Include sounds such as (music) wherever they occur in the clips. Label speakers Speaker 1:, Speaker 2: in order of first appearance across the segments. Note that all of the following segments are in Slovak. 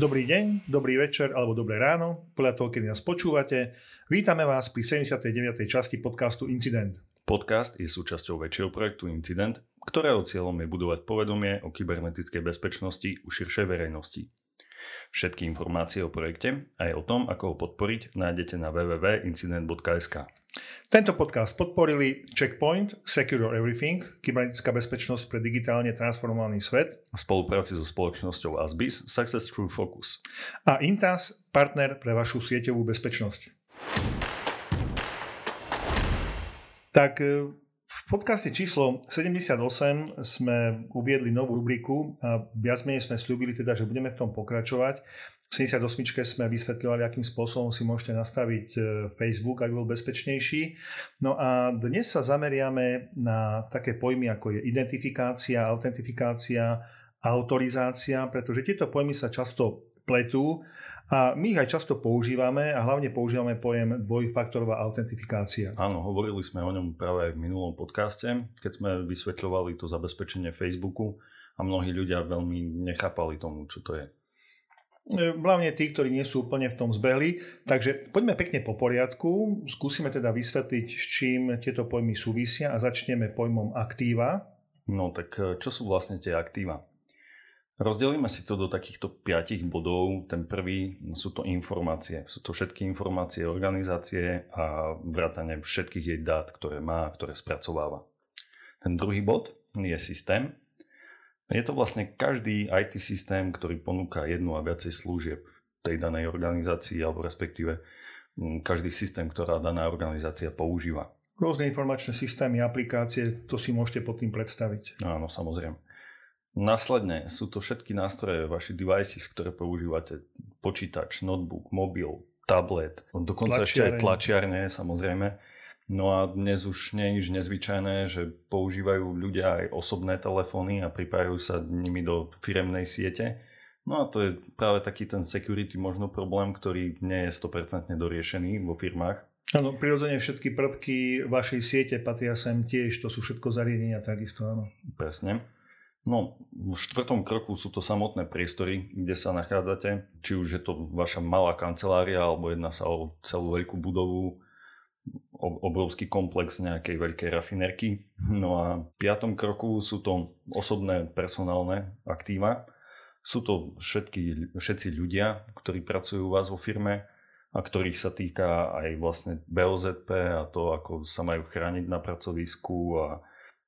Speaker 1: Dobrý deň, dobrý večer alebo dobré ráno, podľa toho, keď nás počúvate. Vítame vás pri 79. časti podcastu Incident.
Speaker 2: Podcast je súčasťou väčšieho projektu Incident, ktorého cieľom je budovať povedomie o kybernetickej bezpečnosti u širšej verejnosti. Všetky informácie o projekte aj o tom, ako ho podporiť, nájdete na www.incident.sk.
Speaker 1: Tento podcast podporili Checkpoint, Secure Everything, kybernetická bezpečnosť pre digitálne transformovaný svet
Speaker 2: v spolupráci so spoločnosťou Asbis Success True Focus
Speaker 1: a Intas, partner pre vašu sieťovú bezpečnosť. Tak e, v podcaste číslo 78 sme uviedli novú rubriku a viac menej sme slúbili teda, že budeme v tom pokračovať. V 78 sme vysvetľovali, akým spôsobom si môžete nastaviť e, Facebook, aby bol bezpečnejší. No a dnes sa zameriame na také pojmy, ako je identifikácia, autentifikácia, autorizácia, pretože tieto pojmy sa často pletú a my ich aj často používame a hlavne používame pojem dvojfaktorová autentifikácia.
Speaker 2: Áno, hovorili sme o ňom práve aj v minulom podcaste, keď sme vysvetľovali to zabezpečenie Facebooku a mnohí ľudia veľmi nechápali tomu, čo to je.
Speaker 1: E, hlavne tí, ktorí nie sú úplne v tom zbehli. Takže poďme pekne po poriadku. Skúsime teda vysvetliť, s čím tieto pojmy súvisia a začneme pojmom aktíva.
Speaker 2: No tak e, čo sú vlastne tie aktíva? Rozdelíme si to do takýchto piatich bodov. Ten prvý sú to informácie. Sú to všetky informácie organizácie a vrátane všetkých jej dát, ktoré má, ktoré spracováva. Ten druhý bod je systém. Je to vlastne každý IT systém, ktorý ponúka jednu a viacej služieb tej danej organizácii, alebo respektíve mm, každý systém, ktorá daná organizácia používa.
Speaker 1: Rôzne informačné systémy, aplikácie, to si môžete pod tým predstaviť.
Speaker 2: Áno, samozrejme. Následne sú to všetky nástroje, vaši devices, ktoré používate. Počítač, notebook, mobil, tablet, dokonca ešte aj tlačiarne, samozrejme No a dnes už nie je nič nezvyčajné, že používajú ľudia aj osobné telefóny a pripájajú sa nimi do firemnej siete. No a to je práve taký ten security možno problém, ktorý nie je 100% doriešený vo firmách.
Speaker 1: Áno, prirodzene všetky prvky vašej siete patria sem tiež, to sú všetko zariadenia takisto, áno.
Speaker 2: Presne. No, v štvrtom kroku sú to samotné priestory, kde sa nachádzate. Či už je to vaša malá kancelária, alebo jedná sa o celú veľkú budovu, obrovský komplex nejakej veľkej rafinerky. No a v piatom kroku sú to osobné personálne aktíva. Sú to všetky, všetci ľudia, ktorí pracujú u vás vo firme a ktorých sa týka aj vlastne BOZP a to, ako sa majú chrániť na pracovisku a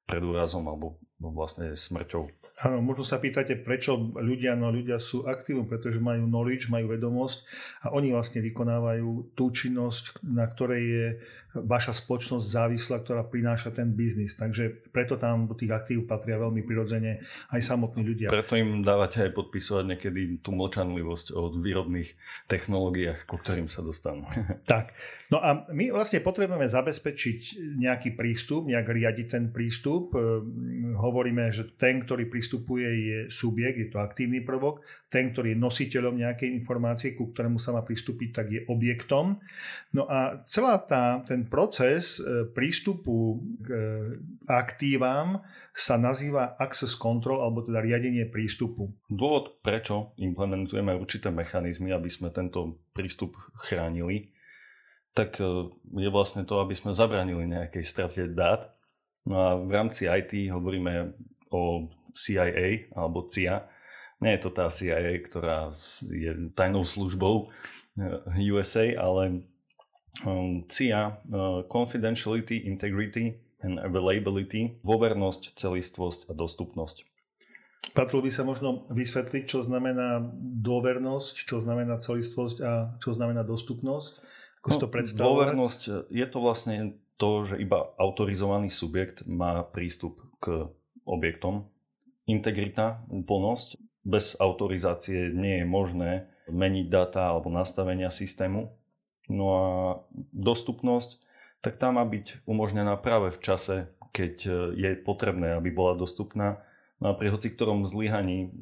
Speaker 2: pred úrazom alebo vlastne smrťou.
Speaker 1: Áno, možno sa pýtate, prečo ľudia, no ľudia sú aktívni, pretože majú knowledge, majú vedomosť a oni vlastne vykonávajú tú činnosť, na ktorej je vaša spoločnosť závislá, ktorá prináša ten biznis. Takže preto tam do tých aktív patria veľmi prirodzene aj samotní ľudia.
Speaker 2: Preto im dávate aj podpisovať niekedy tú mlčanlivosť o výrobných technológiách, ku ktorým sa dostanú. (laughs)
Speaker 1: tak. No a my vlastne potrebujeme zabezpečiť nejaký prístup, nejak riadiť ten prístup. Ehm, hovoríme, že ten, ktorý pristupuje, je subjekt, je to aktívny prvok. Ten, ktorý je nositeľom nejakej informácie, ku ktorému sa má pristúpiť, tak je objektom. No a celá tá, ten proces e, prístupu k e, aktívam sa nazýva access control, alebo teda riadenie prístupu.
Speaker 2: Dôvod, prečo implementujeme určité mechanizmy, aby sme tento prístup chránili, tak e, je vlastne to, aby sme zabranili nejakej strate dát. No a v rámci IT hovoríme o CIA alebo CIA. Nie je to tá CIA, ktorá je tajnou službou USA, ale um, CIA, uh, Confidentiality, Integrity and Availability, dôvernosť, celistvosť a dostupnosť.
Speaker 1: Patrilo by sa možno vysvetliť, čo znamená dôvernosť, čo znamená celistvosť a čo znamená dostupnosť? Ako no, to predstavovať?
Speaker 2: Dôvernosť je to vlastne to, že iba autorizovaný subjekt má prístup k objektom, integrita, úplnosť. Bez autorizácie nie je možné meniť dáta alebo nastavenia systému. No a dostupnosť, tak tá má byť umožnená práve v čase, keď e, je potrebné, aby bola dostupná. No a pri hoci ktorom zlyhaní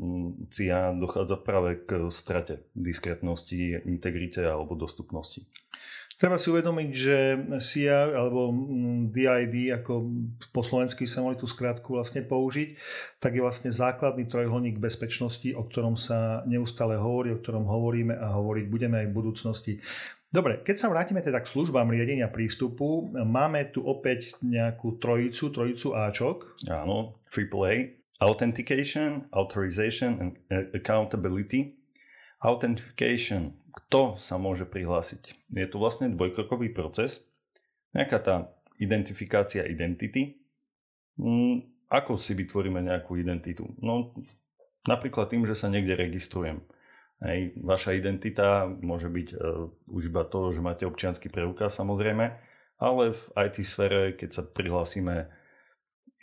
Speaker 2: CIA dochádza práve k strate diskrétnosti, integrite alebo dostupnosti.
Speaker 1: Treba si uvedomiť, že CIA alebo DID, ako po slovensky sa mohli tú skratku vlastne použiť, tak je vlastne základný trojuholník bezpečnosti, o ktorom sa neustále hovorí, o ktorom hovoríme a hovoriť budeme aj v budúcnosti. Dobre, keď sa vrátime teda k službám riadenia prístupu, máme tu opäť nejakú trojicu, trojicu Ačok.
Speaker 2: Áno, AAA. Authentication, Authorization and Accountability. Authentication kto sa môže prihlásiť. Je to vlastne dvojkrokový proces. Nejaká tá identifikácia identity. Mm, ako si vytvoríme nejakú identitu? No, napríklad tým, že sa niekde registrujem. Hej, vaša identita môže byť uh, už iba to, že máte občianský preukaz samozrejme, ale v IT sfére, keď sa prihlásime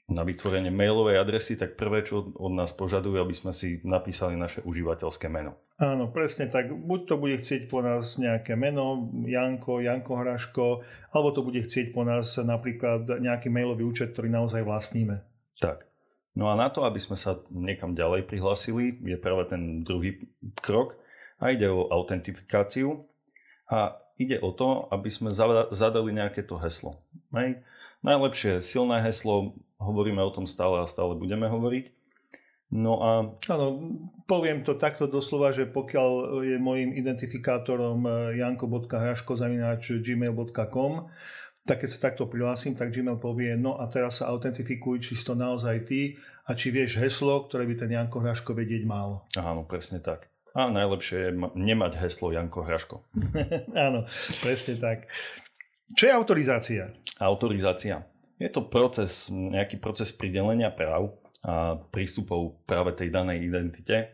Speaker 2: na vytvorenie mailovej adresy, tak prvé, čo od nás požadujú, aby sme si napísali naše užívateľské meno.
Speaker 1: Áno, presne tak. Buď to bude chcieť po nás nejaké meno, Janko, Janko Hraško, alebo to bude chcieť po nás napríklad nejaký mailový účet, ktorý naozaj vlastníme.
Speaker 2: Tak. No a na to, aby sme sa niekam ďalej prihlásili, je práve ten druhý krok a ide o autentifikáciu a ide o to, aby sme zadali nejaké to heslo. Hej. Najlepšie silné heslo, hovoríme o tom stále a stále budeme hovoriť. No a...
Speaker 1: Áno, poviem to takto doslova, že pokiaľ je môjim identifikátorom eh, janko.hraško.gmail.com tak keď sa takto prihlásim, tak Gmail povie, no a teraz sa autentifikuj, či si to naozaj ty a či vieš heslo, ktoré by ten Janko Hraško vedieť mal.
Speaker 2: Áno, presne tak. A najlepšie je nemať heslo Janko Hraško. (laughs)
Speaker 1: Áno, presne tak. Čo je autorizácia?
Speaker 2: Autorizácia. Je to proces, nejaký proces pridelenia práv a prístupov práve tej danej identite, e,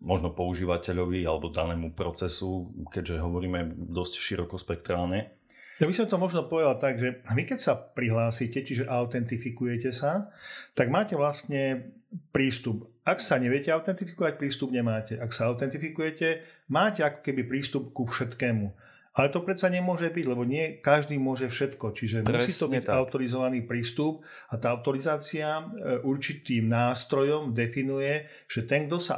Speaker 2: možno používateľovi alebo danému procesu, keďže hovoríme dosť širokospektrálne.
Speaker 1: Ja by som to možno povedal tak, že vy keď sa prihlásite, čiže autentifikujete sa, tak máte vlastne prístup. Ak sa neviete autentifikovať, prístup nemáte. Ak sa autentifikujete, máte ako keby prístup ku všetkému. Ale to predsa nemôže byť, lebo nie každý môže všetko. Čiže Presne musí to byť tak. autorizovaný prístup a tá autorizácia e, určitým nástrojom definuje, že ten, kto sa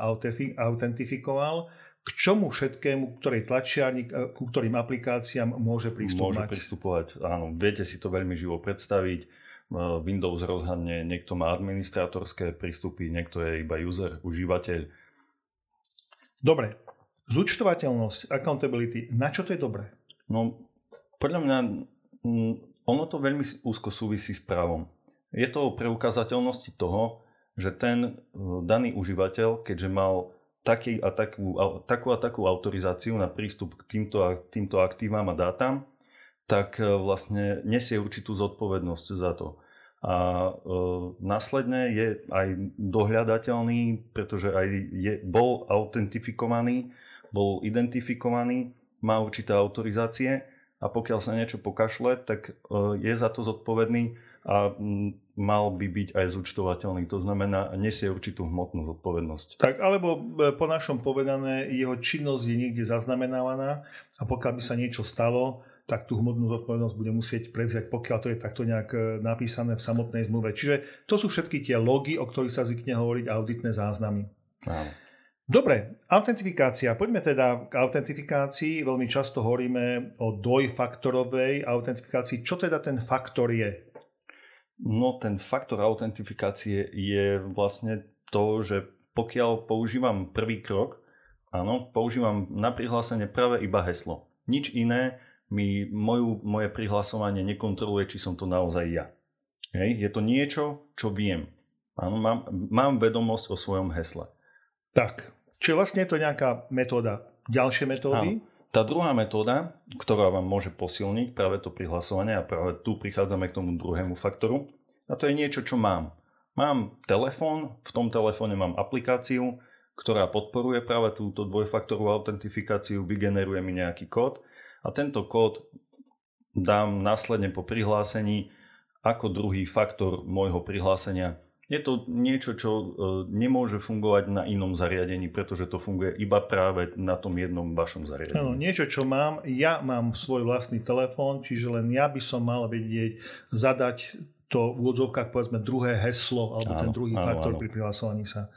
Speaker 1: autentifikoval, k čomu všetkému, ktorej tlačiarník, e, ku ktorým aplikáciám môže
Speaker 2: pristupovať. Môže pristupovať, áno. Viete si to veľmi živo predstaviť. E, Windows rozhodne, niekto má administratorské prístupy, niekto je iba user, užívateľ.
Speaker 1: Dobre, Zúčtovateľnosť, accountability, na čo to je dobré?
Speaker 2: No, podľa mňa mm, ono to veľmi úzko súvisí s právom. Je to o preukázateľnosti toho, že ten e, daný užívateľ, keďže mal taký a takú, takú a takú autorizáciu na prístup k týmto, týmto aktívam a dátam, tak e, vlastne nesie určitú zodpovednosť za to. A e, následne je aj dohľadateľný, pretože aj je, bol autentifikovaný bol identifikovaný, má určité autorizácie a pokiaľ sa niečo pokašle, tak e, je za to zodpovedný a mal by byť aj zúčtovateľný. To znamená, nesie určitú hmotnú zodpovednosť.
Speaker 1: Tak, alebo e, po našom povedané, jeho činnosť je niekde zaznamenávaná a pokiaľ by sa niečo stalo, tak tú hmotnú zodpovednosť bude musieť prevziať, pokiaľ to je takto nejak e, napísané v samotnej zmluve. Čiže to sú všetky tie logy, o ktorých sa zvykne hovoriť, auditné záznamy.
Speaker 2: Áno.
Speaker 1: Dobre, autentifikácia. Poďme teda k autentifikácii. Veľmi často hovoríme o dvojfaktorovej autentifikácii. Čo teda ten faktor je?
Speaker 2: No ten faktor autentifikácie je vlastne to, že pokiaľ používam prvý krok, áno, používam na prihlásenie práve iba heslo. Nič iné mi moju, moje prihlasovanie nekontroluje, či som to naozaj ja. Hej, je to niečo, čo viem. Áno, mám, mám vedomosť o svojom hesle.
Speaker 1: Tak, Čiže vlastne je to nejaká metóda. Ďalšie metódy? Áno.
Speaker 2: Tá druhá metóda, ktorá vám môže posilniť práve to prihlasovanie a práve tu prichádzame k tomu druhému faktoru a to je niečo, čo mám. Mám telefón, v tom telefóne mám aplikáciu, ktorá podporuje práve túto dvojfaktorovú autentifikáciu, vygeneruje mi nejaký kód a tento kód dám následne po prihlásení ako druhý faktor môjho prihlásenia je to niečo, čo e, nemôže fungovať na inom zariadení, pretože to funguje iba práve na tom jednom vašom zariadení.
Speaker 1: Áno, niečo, čo mám, ja mám svoj vlastný telefón, čiže len ja by som mal vedieť zadať to v úvodzovkách povedzme druhé heslo alebo áno, ten druhý áno, faktor áno. pri prihlasovaní sa.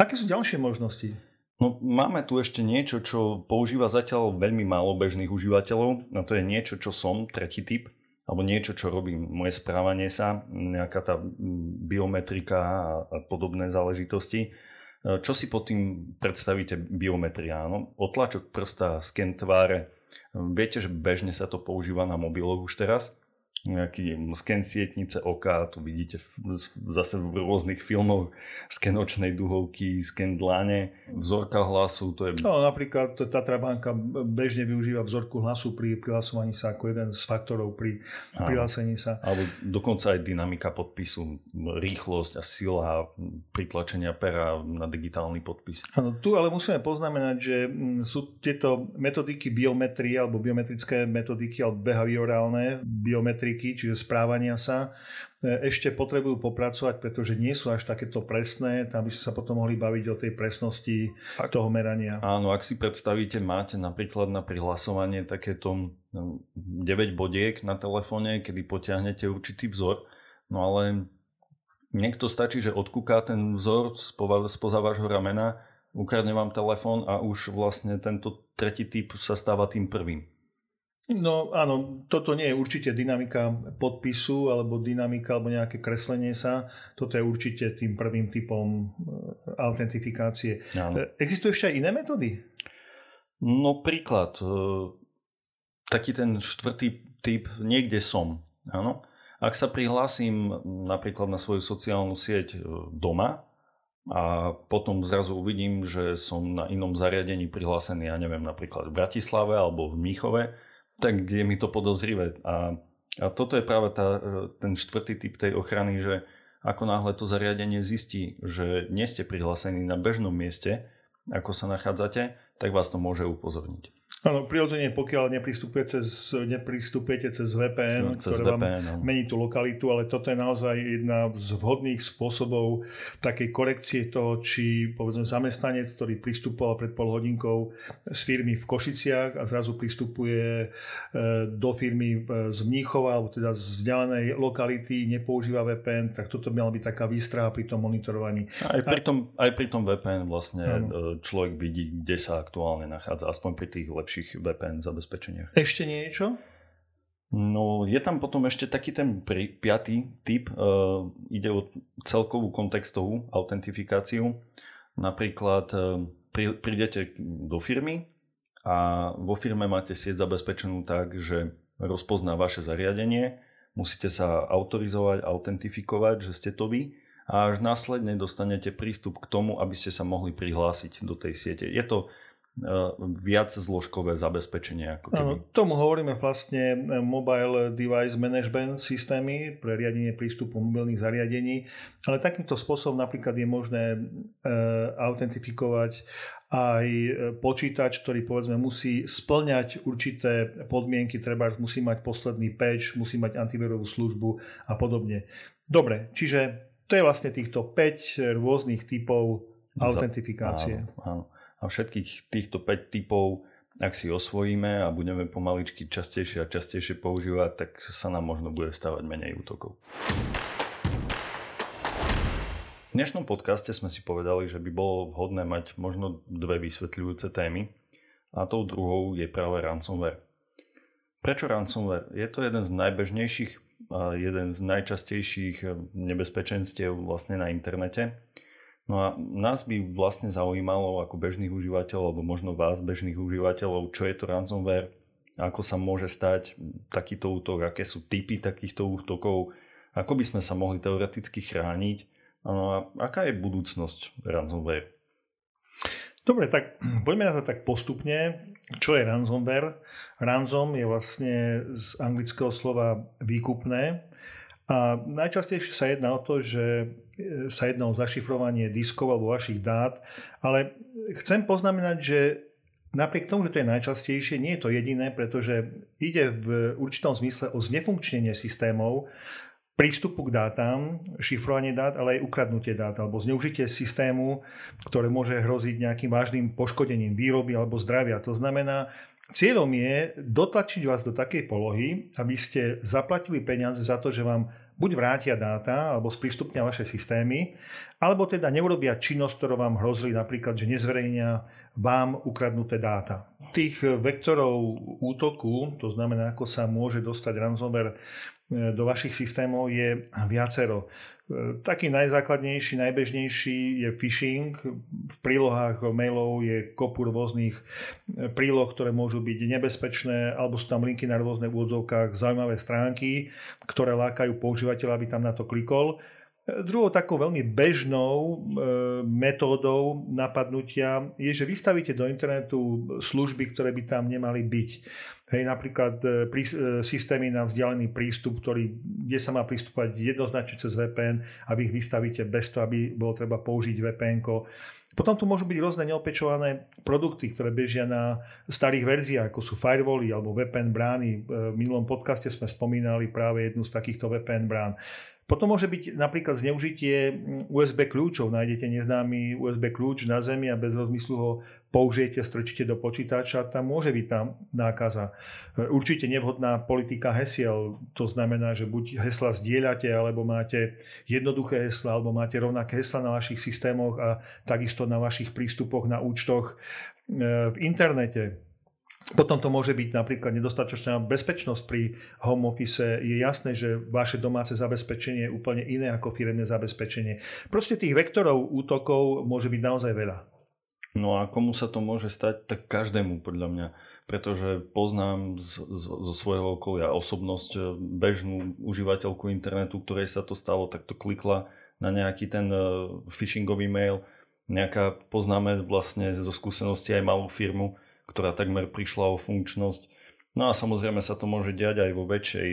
Speaker 1: Aké sú ďalšie možnosti?
Speaker 2: No, máme tu ešte niečo, čo používa zatiaľ veľmi málo bežných užívateľov. No to je niečo, čo som, tretí typ, alebo niečo, čo robí moje správanie sa, nejaká tá biometrika a podobné záležitosti. E, čo si pod tým predstavíte biometria? No, otlačok prsta, sken tváre. Viete, že bežne sa to používa na mobiloch už teraz nejaký sken sietnice oka, tu vidíte zase v rôznych filmoch sken očnej duhovky, sken dlane, vzorka hlasu, to je...
Speaker 1: No napríklad Tatra banka bežne využíva vzorku hlasu pri prihlasovaní sa ako jeden z faktorov pri prihlásení sa.
Speaker 2: Alebo dokonca aj dynamika podpisu, rýchlosť a sila pritlačenia pera na digitálny podpis.
Speaker 1: Ano, tu ale musíme poznamenať, že mm, sú tieto metodiky biometrie alebo biometrické metodiky alebo behaviorálne biometrie metodiky, čiže správania sa, e, ešte potrebujú popracovať, pretože nie sú až takéto presné, tam by sme sa potom mohli baviť o tej presnosti ak, toho merania.
Speaker 2: Áno, ak si predstavíte, máte napríklad na prihlasovanie takéto 9 no, bodiek na telefóne, kedy potiahnete určitý vzor, no ale niekto stačí, že odkúká ten vzor spoza vášho ramena, ukradne vám telefón a už vlastne tento tretí typ sa stáva tým prvým.
Speaker 1: No áno, toto nie je určite dynamika podpisu alebo dynamika alebo nejaké kreslenie sa. Toto je určite tým prvým typom e, autentifikácie. Áno. E, existujú ešte aj iné metódy?
Speaker 2: No príklad, e, taký ten štvrtý typ, niekde som. Áno. Ak sa prihlásim napríklad na svoju sociálnu sieť doma a potom zrazu uvidím, že som na inom zariadení prihlásený, ja neviem, napríklad v Bratislave alebo v Míchove, tak je mi to podozrivé. A, a toto je práve tá, ten štvrtý typ tej ochrany, že ako náhle to zariadenie zistí, že nie ste prihlásení na bežnom mieste, ako sa nachádzate, tak vás to môže upozorniť.
Speaker 1: Áno, prirodzene, pokiaľ nepristupujete cez, nepristupujete cez VPN, no, cez ktoré VPN, vám no. mení tú lokalitu, ale toto je naozaj jedna z vhodných spôsobov takej korekcie toho, či povedzme zamestnanec, ktorý pristupoval pred pol hodinkou z firmy v Košiciach a zrazu pristupuje e, do firmy e, z Mníchova, alebo teda z vzdialenej lokality, nepoužíva VPN, tak toto by mala byť taká výstraha pri tom monitorovaní.
Speaker 2: Aj pri tom, aj pri tom VPN vlastne ano. E, človek vidí, kde sa aktuálne nachádza, aspoň pri tých lepších lepších VPN zabezpečeniach.
Speaker 1: Ešte niečo?
Speaker 2: No, je tam potom ešte taký ten pri, piatý typ. Uh, ide o celkovú kontextovú autentifikáciu. Napríklad uh, pri, prídete do firmy a vo firme máte sieť zabezpečenú tak, že rozpozná vaše zariadenie, musíte sa autorizovať, autentifikovať, že ste to vy a až následne dostanete prístup k tomu, aby ste sa mohli prihlásiť do tej siete. Je to E, viac zložkové zabezpečenie. Ako keby.
Speaker 1: Ano, tomu hovoríme vlastne e, Mobile Device Management systémy pre riadenie prístupu mobilných zariadení, ale takýmto spôsobom napríklad je možné e, autentifikovať aj počítač, ktorý povedzme musí splňať určité podmienky, treba musí mať posledný patch, musí mať antivírovú službu a podobne. Dobre, čiže to je vlastne týchto 5 rôznych typov autentifikácie.
Speaker 2: Áno, áno a všetkých týchto 5 typov, ak si osvojíme a budeme pomaličky častejšie a častejšie používať, tak sa nám možno bude stavať menej útokov. V dnešnom podcaste sme si povedali, že by bolo vhodné mať možno dve vysvetľujúce témy a tou druhou je práve ransomware. Prečo ransomware? Je to jeden z najbežnejších a jeden z najčastejších nebezpečenstiev vlastne na internete No a nás by vlastne zaujímalo ako bežných užívateľov, alebo možno vás bežných užívateľov, čo je to ransomware, ako sa môže stať takýto útok, aké sú typy takýchto útokov, ako by sme sa mohli teoreticky chrániť no a aká je budúcnosť ransomware.
Speaker 1: Dobre, tak poďme na to tak postupne. Čo je ransomware? Ransom je vlastne z anglického slova výkupné a najčastejšie sa jedná o to, že sa jedná o zašifrovanie diskov alebo vašich dát, ale chcem poznamenať, že napriek tomu, že to je najčastejšie, nie je to jediné, pretože ide v určitom zmysle o znefunkčnenie systémov, prístupu k dátam, šifrovanie dát, ale aj ukradnutie dát alebo zneužitie systému, ktoré môže hroziť nejakým vážnym poškodením výroby alebo zdravia. To znamená, cieľom je dotlačiť vás do takej polohy, aby ste zaplatili peniaze za to, že vám buď vrátia dáta alebo sprístupnia vaše systémy, alebo teda neurobia činnosť, ktorú vám hrozili, napríklad, že nezverejnia vám ukradnuté dáta. Tých vektorov útoku, to znamená, ako sa môže dostať ransomware do vašich systémov je viacero. Taký najzákladnejší, najbežnejší je phishing. V prílohách mailov je kopu rôznych príloh, ktoré môžu byť nebezpečné, alebo sú tam linky na rôzne úvodzovkách, zaujímavé stránky, ktoré lákajú používateľa, aby tam na to klikol. Druhou takou veľmi bežnou e, metódou napadnutia je, že vystavíte do internetu služby, ktoré by tam nemali byť. Hej, napríklad e, prí, e, systémy na vzdialený prístup, ktorý, kde sa má pristúpať jednoznačne cez VPN a vy ich vystavíte bez toho, aby bolo treba použiť VPN. Potom tu môžu byť rôzne neopečované produkty, ktoré bežia na starých verziách, ako sú firewally alebo VPN brány. V minulom podcaste sme spomínali práve jednu z takýchto VPN brán. Potom môže byť napríklad zneužitie mm, USB kľúčov. Nájdete neznámy USB kľúč na zemi a bez rozmyslu ho použijete, strčíte do počítača, tam môže byť tá nákaza. Určite nevhodná politika hesiel, to znamená, že buď hesla zdieľate, alebo máte jednoduché hesla, alebo máte rovnaké hesla na vašich systémoch a takisto na vašich prístupoch na účtoch e, v internete. Potom to môže byť napríklad nedostatočná bezpečnosť pri home office. Je jasné, že vaše domáce zabezpečenie je úplne iné ako firemné zabezpečenie. Proste tých vektorov útokov môže byť naozaj veľa.
Speaker 2: No a komu sa to môže stať? Tak každému podľa mňa. Pretože poznám z, z, zo svojho okolia osobnosť e, bežnú užívateľku internetu, ktorej sa to stalo, tak to klikla na nejaký ten e, phishingový mail. Nejaká poznáme vlastne zo skúsenosti aj malú firmu, ktorá takmer prišla o funkčnosť. No a samozrejme sa to môže diať aj vo väčšej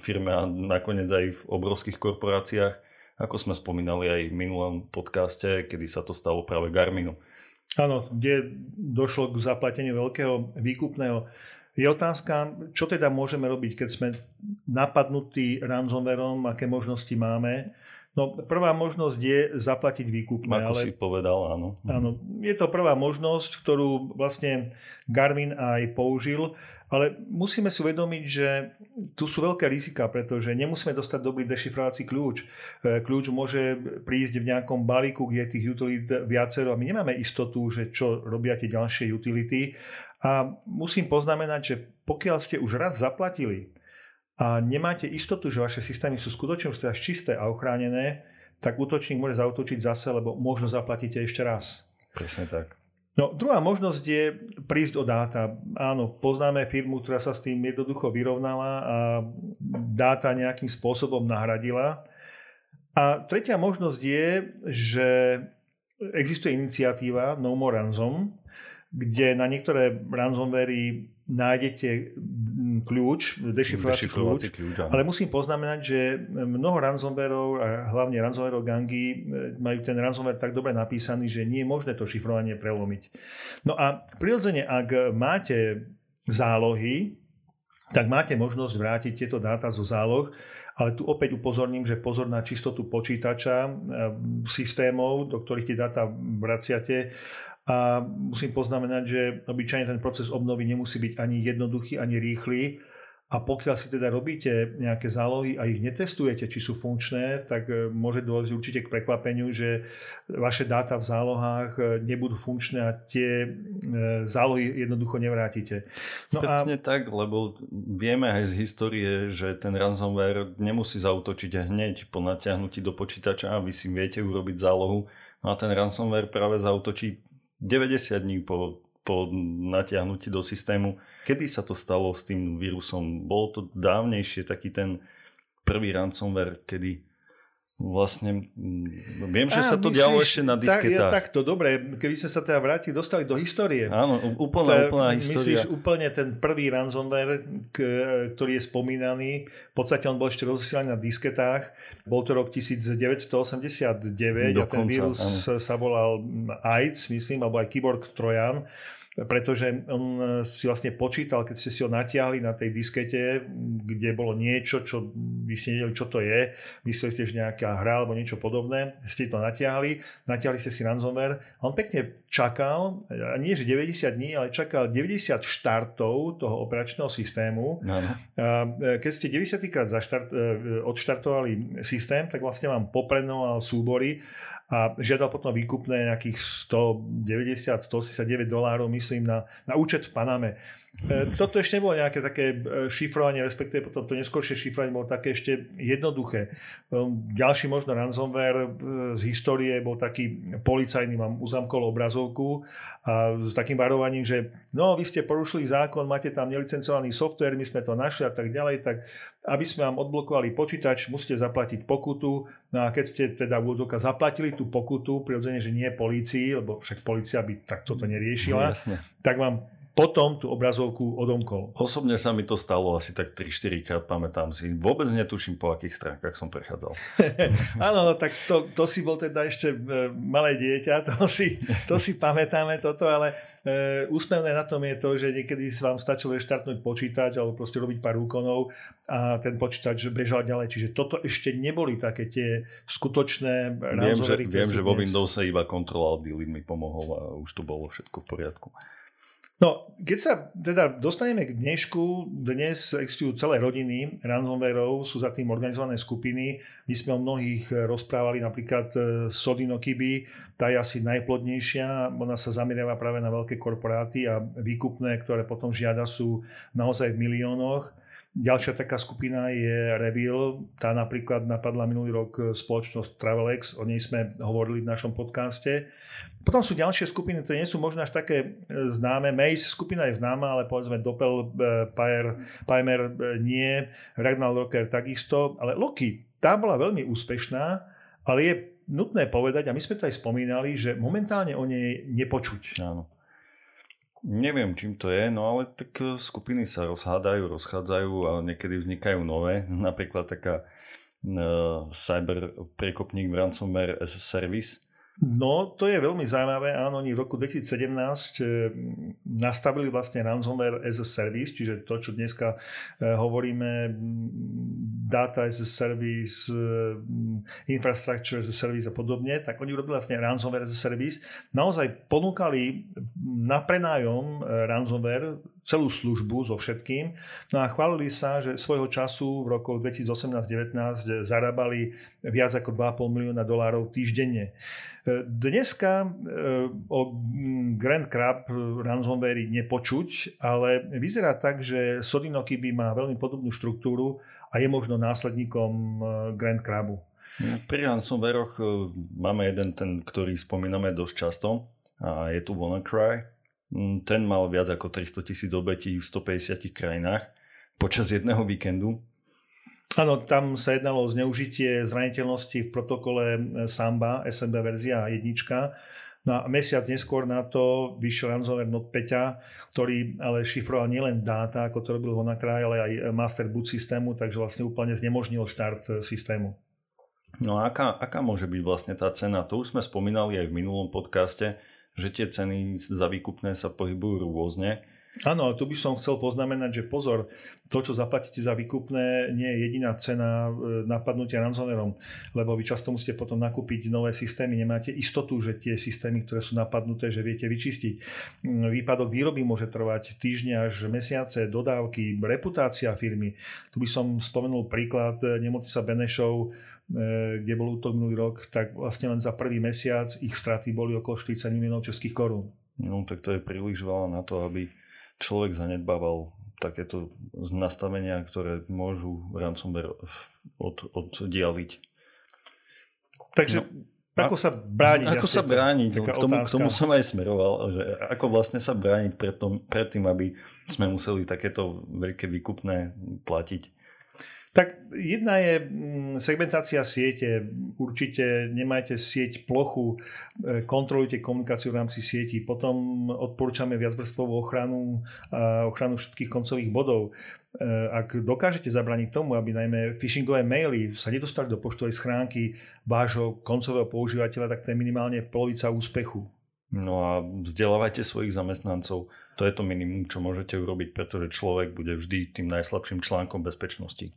Speaker 2: firme a nakoniec aj v obrovských korporáciách, ako sme spomínali aj v minulom podcaste, kedy sa to stalo práve Garminu.
Speaker 1: Áno, kde došlo k zaplateniu veľkého výkupného. Je otázka, čo teda môžeme robiť, keď sme napadnutí ransomwareom, aké možnosti máme. No, prvá možnosť je zaplatiť výkupné.
Speaker 2: Ako ale, si povedal, áno.
Speaker 1: Áno, je to prvá možnosť, ktorú vlastne Garmin aj použil, ale musíme si uvedomiť, že tu sú veľké rizika, pretože nemusíme dostať dobrý dešifrovací kľúč. E, kľúč môže prísť v nejakom balíku, kde je tých utilít viacero a my nemáme istotu, že čo robia tie ďalšie utility. A musím poznamenať, že pokiaľ ste už raz zaplatili a nemáte istotu, že vaše systémy sú skutočne už teda čisté a ochránené, tak útočník môže zautočiť zase, lebo možno zaplatíte ešte raz.
Speaker 2: Presne tak.
Speaker 1: No, druhá možnosť je prísť o dáta. Áno, poznáme firmu, ktorá sa s tým jednoducho vyrovnala a dáta nejakým spôsobom nahradila. A tretia možnosť je, že existuje iniciatíva No More Ransom, kde na niektoré ransomwary nájdete kľúč, dešifrovací, kľúč, kľúč ale musím poznamenať, že mnoho ransomwareov a hlavne ransomwareov gangy e, majú ten ransomware tak dobre napísaný, že nie je možné to šifrovanie prelomiť. No a prirodzene, ak máte zálohy, tak máte možnosť vrátiť tieto dáta zo záloh, ale tu opäť upozorním, že pozor na čistotu počítača, e, systémov, do ktorých tie dáta vraciate a musím poznamenať, že obyčajne ten proces obnovy nemusí byť ani jednoduchý, ani rýchly. A pokiaľ si teda robíte nejaké zálohy a ich netestujete, či sú funkčné, tak e, môže dôjsť určite k prekvapeniu, že vaše dáta v zálohách e, nebudú funkčné a tie e, zálohy jednoducho nevrátite.
Speaker 2: No Presne a... tak, lebo vieme aj z histórie, že ten ransomware nemusí zautočiť hneď po natiahnutí do počítača a vy si viete urobiť zálohu. No a ten ransomware práve zautočí 90 dní po, po natiahnutí do systému. Kedy sa to stalo s tým vírusom? Bolo to dávnejšie, taký ten prvý ransomware, kedy Vlastne, mm, viem, že Á, sa to myslíš, dialo ešte na disketách.
Speaker 1: Tak, takto, dobre, keby sme sa teda vrátili, dostali do histórie.
Speaker 2: Áno, úplná, úplná história.
Speaker 1: Myslíš úplne ten prvý ransomware, ktorý je spomínaný, v podstate on bol ešte rozsielaný na disketách, bol to rok 1989 Dokonca, a ten vírus áno. sa volal AIDS, myslím, alebo aj keyboard Trojan pretože on si vlastne počítal, keď ste si ho natiahli na tej diskete, kde bolo niečo, čo vy ste nevedeli, čo to je, mysleli ste, že nejaká hra alebo niečo podobné, ste to natiahli, natiahli ste si ransomware. A on pekne čakal, a nie že 90 dní, ale čakal 90 štartov toho operačného systému. Ano. Keď ste 90 krát zaštart, odštartovali systém, tak vlastne vám poprenoval súbory a žiadal potom výkupné nejakých 190, 189 dolárov, myslím, na, na účet v Paname. E, toto ešte nebolo nejaké také e, šifrovanie, respektíve potom to neskôršie šifrovanie bolo také ešte jednoduché. E, ďalší možno ransomware z histórie bol taký policajný, mám uzamkol obrazovku a s takým varovaním, že no, vy ste porušili zákon, máte tam nelicencovaný software, my sme to našli a tak ďalej, tak aby sme vám odblokovali počítač, musíte zaplatiť pokutu. No a keď ste teda v zaplatili tú pokutu, prirodzene, že nie polícii, lebo však policia by takto to neriešila, no, tak vám potom tú obrazovku odomkol.
Speaker 2: Osobne sa mi to stalo asi tak 3-4 krát, pamätám si. Vôbec netuším, po akých stránkach som prechádzal. (laughs)
Speaker 1: Áno, no, tak to, to si bol teda ešte e, malé dieťa, to si, to si pamätáme toto, ale e, úsmevné na tom je to, že niekedy vám stačilo štartnúť počítač alebo proste robiť pár úkonov a ten počítač bežal ďalej. Čiže toto ešte neboli také tie skutočné
Speaker 2: Viem, že, viem, že vo Windowse iba Control Alt mi pomohol a už to bolo všetko v poriadku.
Speaker 1: No, keď sa teda dostaneme k dnešku, dnes existujú celé rodiny ransomwareov, sú za tým organizované skupiny. My sme o mnohých rozprávali, napríklad e, Sodino Kiby, tá je asi najplodnejšia, ona sa zameriava práve na veľké korporáty a výkupné, ktoré potom žiada sú naozaj v miliónoch. Ďalšia taká skupina je Reveal, tá napríklad napadla minulý rok spoločnosť Travelex, o nej sme hovorili v našom podcaste. Potom sú ďalšie skupiny, ktoré nie sú možno až také e, známe. Maze skupina je známa, ale povedzme Doppel, Pimer e, nie, Ragnar Locker takisto, ale Loki, tá bola veľmi úspešná, ale je nutné povedať, a my sme to aj spomínali, že momentálne o nej nepočuť.
Speaker 2: Áno. Neviem, čím to je, no ale tak e, skupiny sa rozhádajú, rozchádzajú a niekedy vznikajú nové. Napríklad taká uh, cyber prekopník ransomware as a service,
Speaker 1: No, to je veľmi zaujímavé. Áno, oni v roku 2017 eh, nastavili vlastne ransomware as a service, čiže to, čo dneska eh, hovoríme, mm, data as a service, eh, infrastructure as a service a podobne, tak oni urobili vlastne ransomware as a service. Naozaj ponúkali na prenájom ransomware celú službu so všetkým. No a chválili sa, že svojho času v roku 2018-19 zarábali viac ako 2,5 milióna dolárov týždenne. Dneska e, o Grand Crab ransomware nepočuť, ale vyzerá tak, že Sodinoky by má veľmi podobnú štruktúru a je možno následníkom e, Grand Crabu.
Speaker 2: Pri ransomwareoch e, máme jeden, ten, ktorý spomíname dosť často a je tu WannaCry. Mm, ten mal viac ako 300 tisíc obetí v 150 krajinách počas jedného víkendu
Speaker 1: Áno, tam sa jednalo o zneužitie zraniteľnosti v protokole e, Samba, SMB verzia 1. No a mesiac neskôr na to vyšiel ransomware Note 5, ktorý ale šifroval nielen dáta, ako to robil Honakraj, ale aj master boot systému, takže vlastne úplne znemožnil štart e, systému.
Speaker 2: No a aká, aká môže byť vlastne tá cena? To už sme spomínali aj v minulom podcaste, že tie ceny za výkupné sa pohybujú rôzne.
Speaker 1: Áno, ale tu by som chcel poznamenať, že pozor, to, čo zaplatíte za výkupné, nie je jediná cena e, napadnutia ransomwareom, lebo vy často musíte potom nakúpiť nové systémy, nemáte istotu, že tie systémy, ktoré sú napadnuté, že viete vyčistiť. Mm, výpadok výroby môže trvať týždňa až mesiace, dodávky, reputácia firmy. Tu by som spomenul príklad e, nemocnica Benešov, kde bol útok minulý rok, tak vlastne len za prvý mesiac ich straty boli okolo 40 miliónov českých korún.
Speaker 2: No tak to je príliš veľa na to, aby človek zanedbával takéto nastavenia, ktoré môžu ransomware od, oddialiť.
Speaker 1: Takže no, ako sa brániť?
Speaker 2: Ako sa brániť? K tomu, k tomu som aj smeroval, že ako vlastne sa brániť pred, tom, pred tým, aby sme museli takéto veľké výkupné platiť.
Speaker 1: Tak jedna je mm, segmentácia siete. Určite nemajte sieť plochu, e, kontrolujte komunikáciu v rámci sieti. Potom odporúčame viacvrstvovú ochranu ochranu všetkých koncových bodov. E, ak dokážete zabraniť tomu, aby najmä phishingové maily sa nedostali do poštovej schránky vášho koncového používateľa, tak to je minimálne polovica úspechu.
Speaker 2: No a vzdelávajte svojich zamestnancov. To je to minimum, čo môžete urobiť, pretože človek bude vždy tým najslabším článkom bezpečnosti.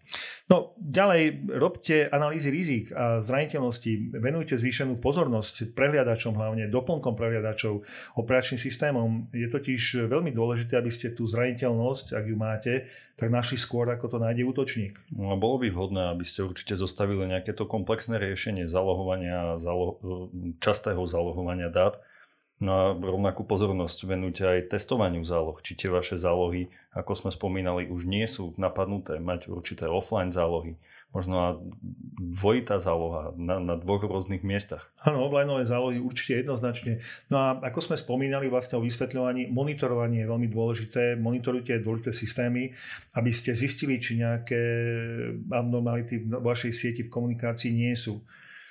Speaker 1: No ďalej, robte analýzy rizik a zraniteľnosti, venujte zvýšenú pozornosť prehliadačom, hlavne doplnkom prehliadačov, operačným systémom. Je totiž veľmi dôležité, aby ste tú zraniteľnosť, ak ju máte, tak našli skôr, ako to nájde útočník.
Speaker 2: No a bolo by vhodné, aby ste určite zostavili nejaké to komplexné riešenie zalohovania, zalo, častého zalohovania dát, No a rovnakú pozornosť venujte aj testovaniu záloh. Či tie vaše zálohy, ako sme spomínali, už nie sú napadnuté. Mať určité offline zálohy. Možno dvojitá záloha na, na dvoch rôznych miestach.
Speaker 1: Áno, offlineové zálohy určite jednoznačne. No a ako sme spomínali vlastne o vysvetľovaní, monitorovanie je veľmi dôležité. Monitorujte dôležité systémy, aby ste zistili, či nejaké abnormality v vašej sieti v komunikácii nie sú.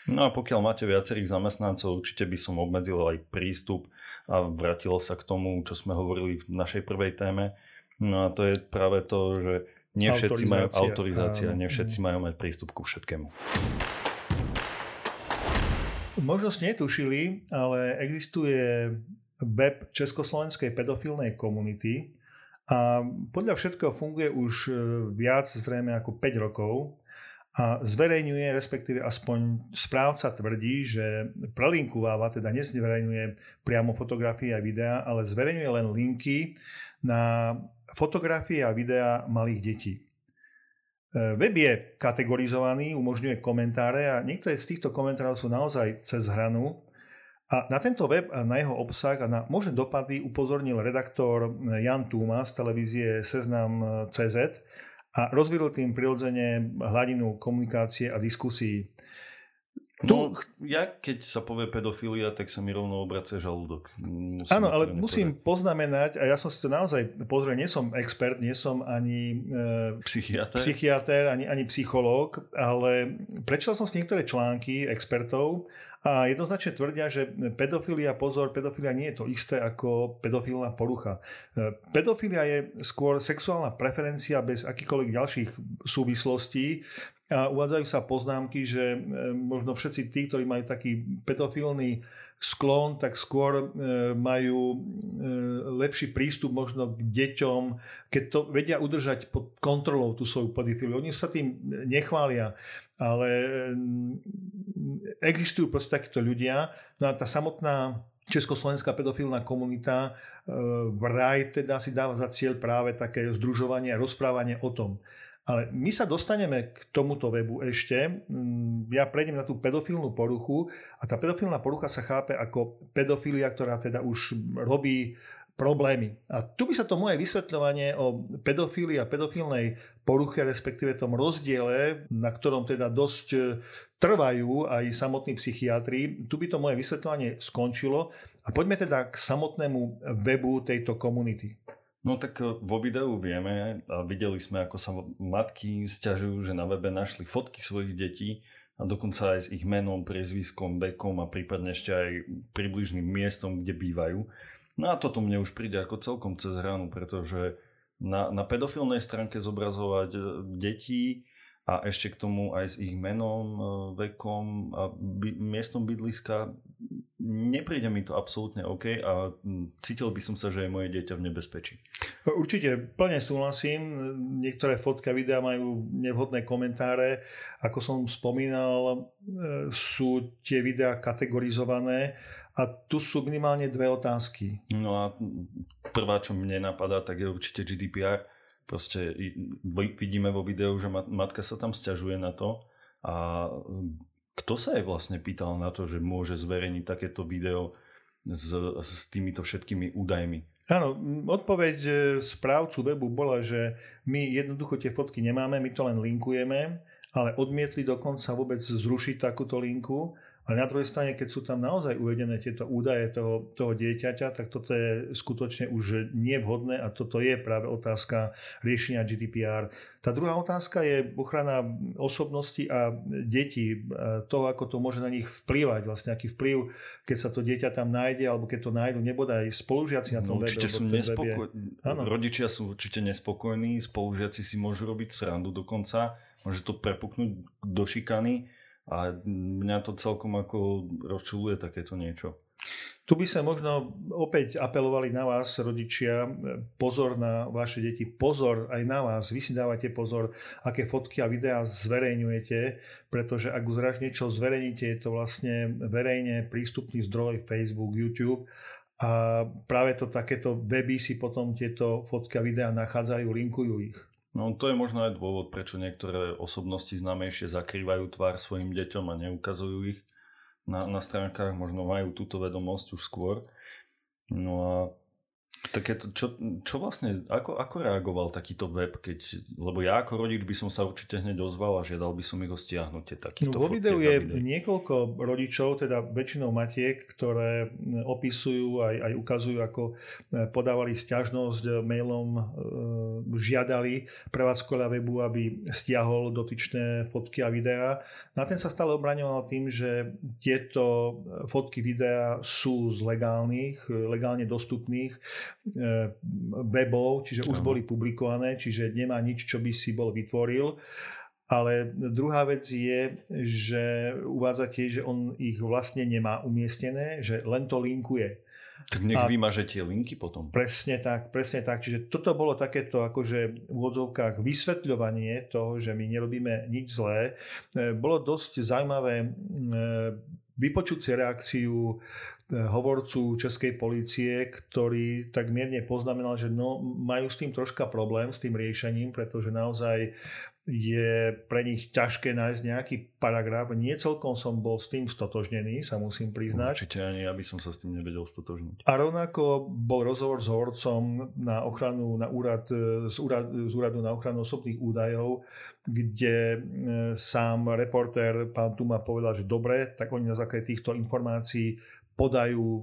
Speaker 2: No a pokiaľ máte viacerých zamestnancov, určite by som obmedzil aj prístup a vrátilo sa k tomu, čo sme hovorili v našej prvej téme. No a to je práve to, že nie všetci majú autorizácia, nie všetci majú mať prístup ku všetkému.
Speaker 1: Možno ste netušili, ale existuje web Československej pedofilnej komunity a podľa všetkého funguje už e, viac zrejme ako 5 rokov a zverejňuje, respektíve aspoň správca tvrdí, že prelinkováva, teda nezverejňuje priamo fotografie a videá, ale zverejňuje len linky na fotografie a videá malých detí. E, web je kategorizovaný, umožňuje komentáre a niektoré z týchto komentárov sú naozaj cez hranu. A na tento web a na jeho obsah a na možné dopady upozornil redaktor Jan Túma z televízie Seznam.cz a rozvíral tým prirodzene hladinu komunikácie a diskusí.
Speaker 2: No, ja keď sa povie pedofilia, tak sa mi rovno obracia žalúdok.
Speaker 1: Musím Áno, ale musím povedať. poznamenať, a ja som si to naozaj pozrel, nie som expert, nie som ani
Speaker 2: e, psychiatr,
Speaker 1: psychiatr ani, ani psychológ, ale prečítal som si niektoré články expertov a jednoznačne tvrdia, že pedofilia, pozor, pedofilia nie je to isté ako pedofilná porucha. E, pedofilia je skôr sexuálna preferencia bez akýchkoľvek ďalších súvislostí a uvádzajú sa poznámky, že e, možno všetci tí, ktorí majú taký pedofilný sklon, tak skôr e, majú lepší prístup možno k deťom, keď to vedia udržať pod kontrolou tú svoju pedofiliu. Oni sa tým nechvália ale mm, existujú proste takíto ľudia. No a tá samotná československá pedofilná komunita e, vraj teda si dáva za cieľ práve také združovanie a rozprávanie o tom. Ale my sa dostaneme k tomuto webu ešte. Mm, ja prejdem na tú pedofilnú poruchu a tá pedofilná porucha sa chápe ako pedofilia, ktorá teda už robí problémy. A tu by sa to moje vysvetľovanie o pedofílii a pedofilnej poruche, respektíve tom rozdiele, na ktorom teda dosť e, trvajú aj samotní psychiatri, tu by to moje vysvetľovanie skončilo. A poďme teda k samotnému webu tejto komunity.
Speaker 2: No tak e, vo videu vieme a videli sme, ako sa matky stiažujú, že na webe našli fotky svojich detí a dokonca aj s ich menom, priezviskom, vekom a prípadne ešte aj približným miestom, kde bývajú. No a toto mne už príde ako celkom cez hranu, pretože na, na pedofilnej stránke zobrazovať e, detí a ešte k tomu aj s ich menom, e, vekom a by, miestom bydliska, nepríde mi to absolútne OK a cítil by som sa, že je moje dieťa v nebezpečí.
Speaker 1: Určite plne súhlasím. Niektoré fotka videa majú nevhodné komentáre. Ako som spomínal, e, sú tie videá kategorizované a tu sú minimálne dve otázky.
Speaker 2: No a prvá, čo mne napadá, tak je určite GDPR. Proste vidíme vo videu, že matka sa tam stiažuje na to a kto sa jej vlastne pýtal na to, že môže zverejniť takéto video s, s týmito všetkými údajmi?
Speaker 1: Áno, odpoveď e, správcu webu bola, že my jednoducho tie fotky nemáme, my to len linkujeme, ale odmietli dokonca vôbec zrušiť takúto linku ale na druhej strane, keď sú tam naozaj uvedené tieto údaje toho, toho dieťaťa, tak toto je skutočne už nevhodné a toto je práve otázka riešenia GDPR. Tá druhá otázka je ochrana osobnosti a detí, toho, ako to môže na nich vplývať, vlastne aký vplyv, keď sa to dieťa tam nájde, alebo keď to nájdu, nebodaj spolužiaci na tom
Speaker 2: no, určite sú nespokojní. Rodičia sú určite nespokojní, spolužiaci si môžu robiť srandu dokonca, môže to prepuknúť do šikany a mňa to celkom ako rozčuluje takéto niečo.
Speaker 1: Tu by sme možno opäť apelovali na vás, rodičia, pozor na vaše deti, pozor aj na vás, vy si dávate pozor, aké fotky a videá zverejňujete, pretože ak už niečo zverejníte, je to vlastne verejne prístupný zdroj Facebook, YouTube a práve to takéto weby si potom tieto fotky a videá nachádzajú, linkujú ich.
Speaker 2: No to je možno aj dôvod, prečo niektoré osobnosti známejšie zakrývajú tvár svojim deťom a neukazujú ich na, na stránkach, možno majú túto vedomosť už skôr. No a tak je to, čo, čo vlastne, ako, ako reagoval takýto web, keď, lebo ja ako rodič by som sa určite hneď ozval a žiadal by som ich o stiahnutie takýchto
Speaker 1: no, Vo videu je videu. niekoľko rodičov, teda väčšinou matiek, ktoré opisujú aj, aj ukazujú, ako e, podávali stiažnosť mailom, e, žiadali prevádzkoľa webu, aby stiahol dotyčné fotky a videá. Na ten sa stále obraňoval tým, že tieto fotky, videá sú z legálnych, legálne dostupných E, webov, čiže už boli publikované, čiže nemá nič, čo by si bol vytvoril. Ale druhá vec je, že uvádza tiež, že on ich vlastne nemá umiestnené, že len to linkuje.
Speaker 2: Tak nech vymaže tie linky potom.
Speaker 1: Presne tak, presne tak. Čiže toto bolo takéto akože v odzovkách vysvetľovanie toho, že my nerobíme nič zlé. E, bolo dosť zaujímavé e, vypočuť si reakciu hovorcu českej policie, ktorý tak mierne poznamenal, že no, majú s tým troška problém, s tým riešením, pretože naozaj je pre nich ťažké nájsť nejaký paragraf. Nie celkom som bol s tým stotožnený, sa musím priznať.
Speaker 2: Určite ani ja by som sa s tým nevedel stotožniť.
Speaker 1: A rovnako bol rozhovor s hovorcom na ochranu, na úrad, z, úrad, z úradu na ochranu osobných údajov, kde e, sám reportér pán Tuma povedal, že dobre, tak oni na základe týchto informácií podajú e,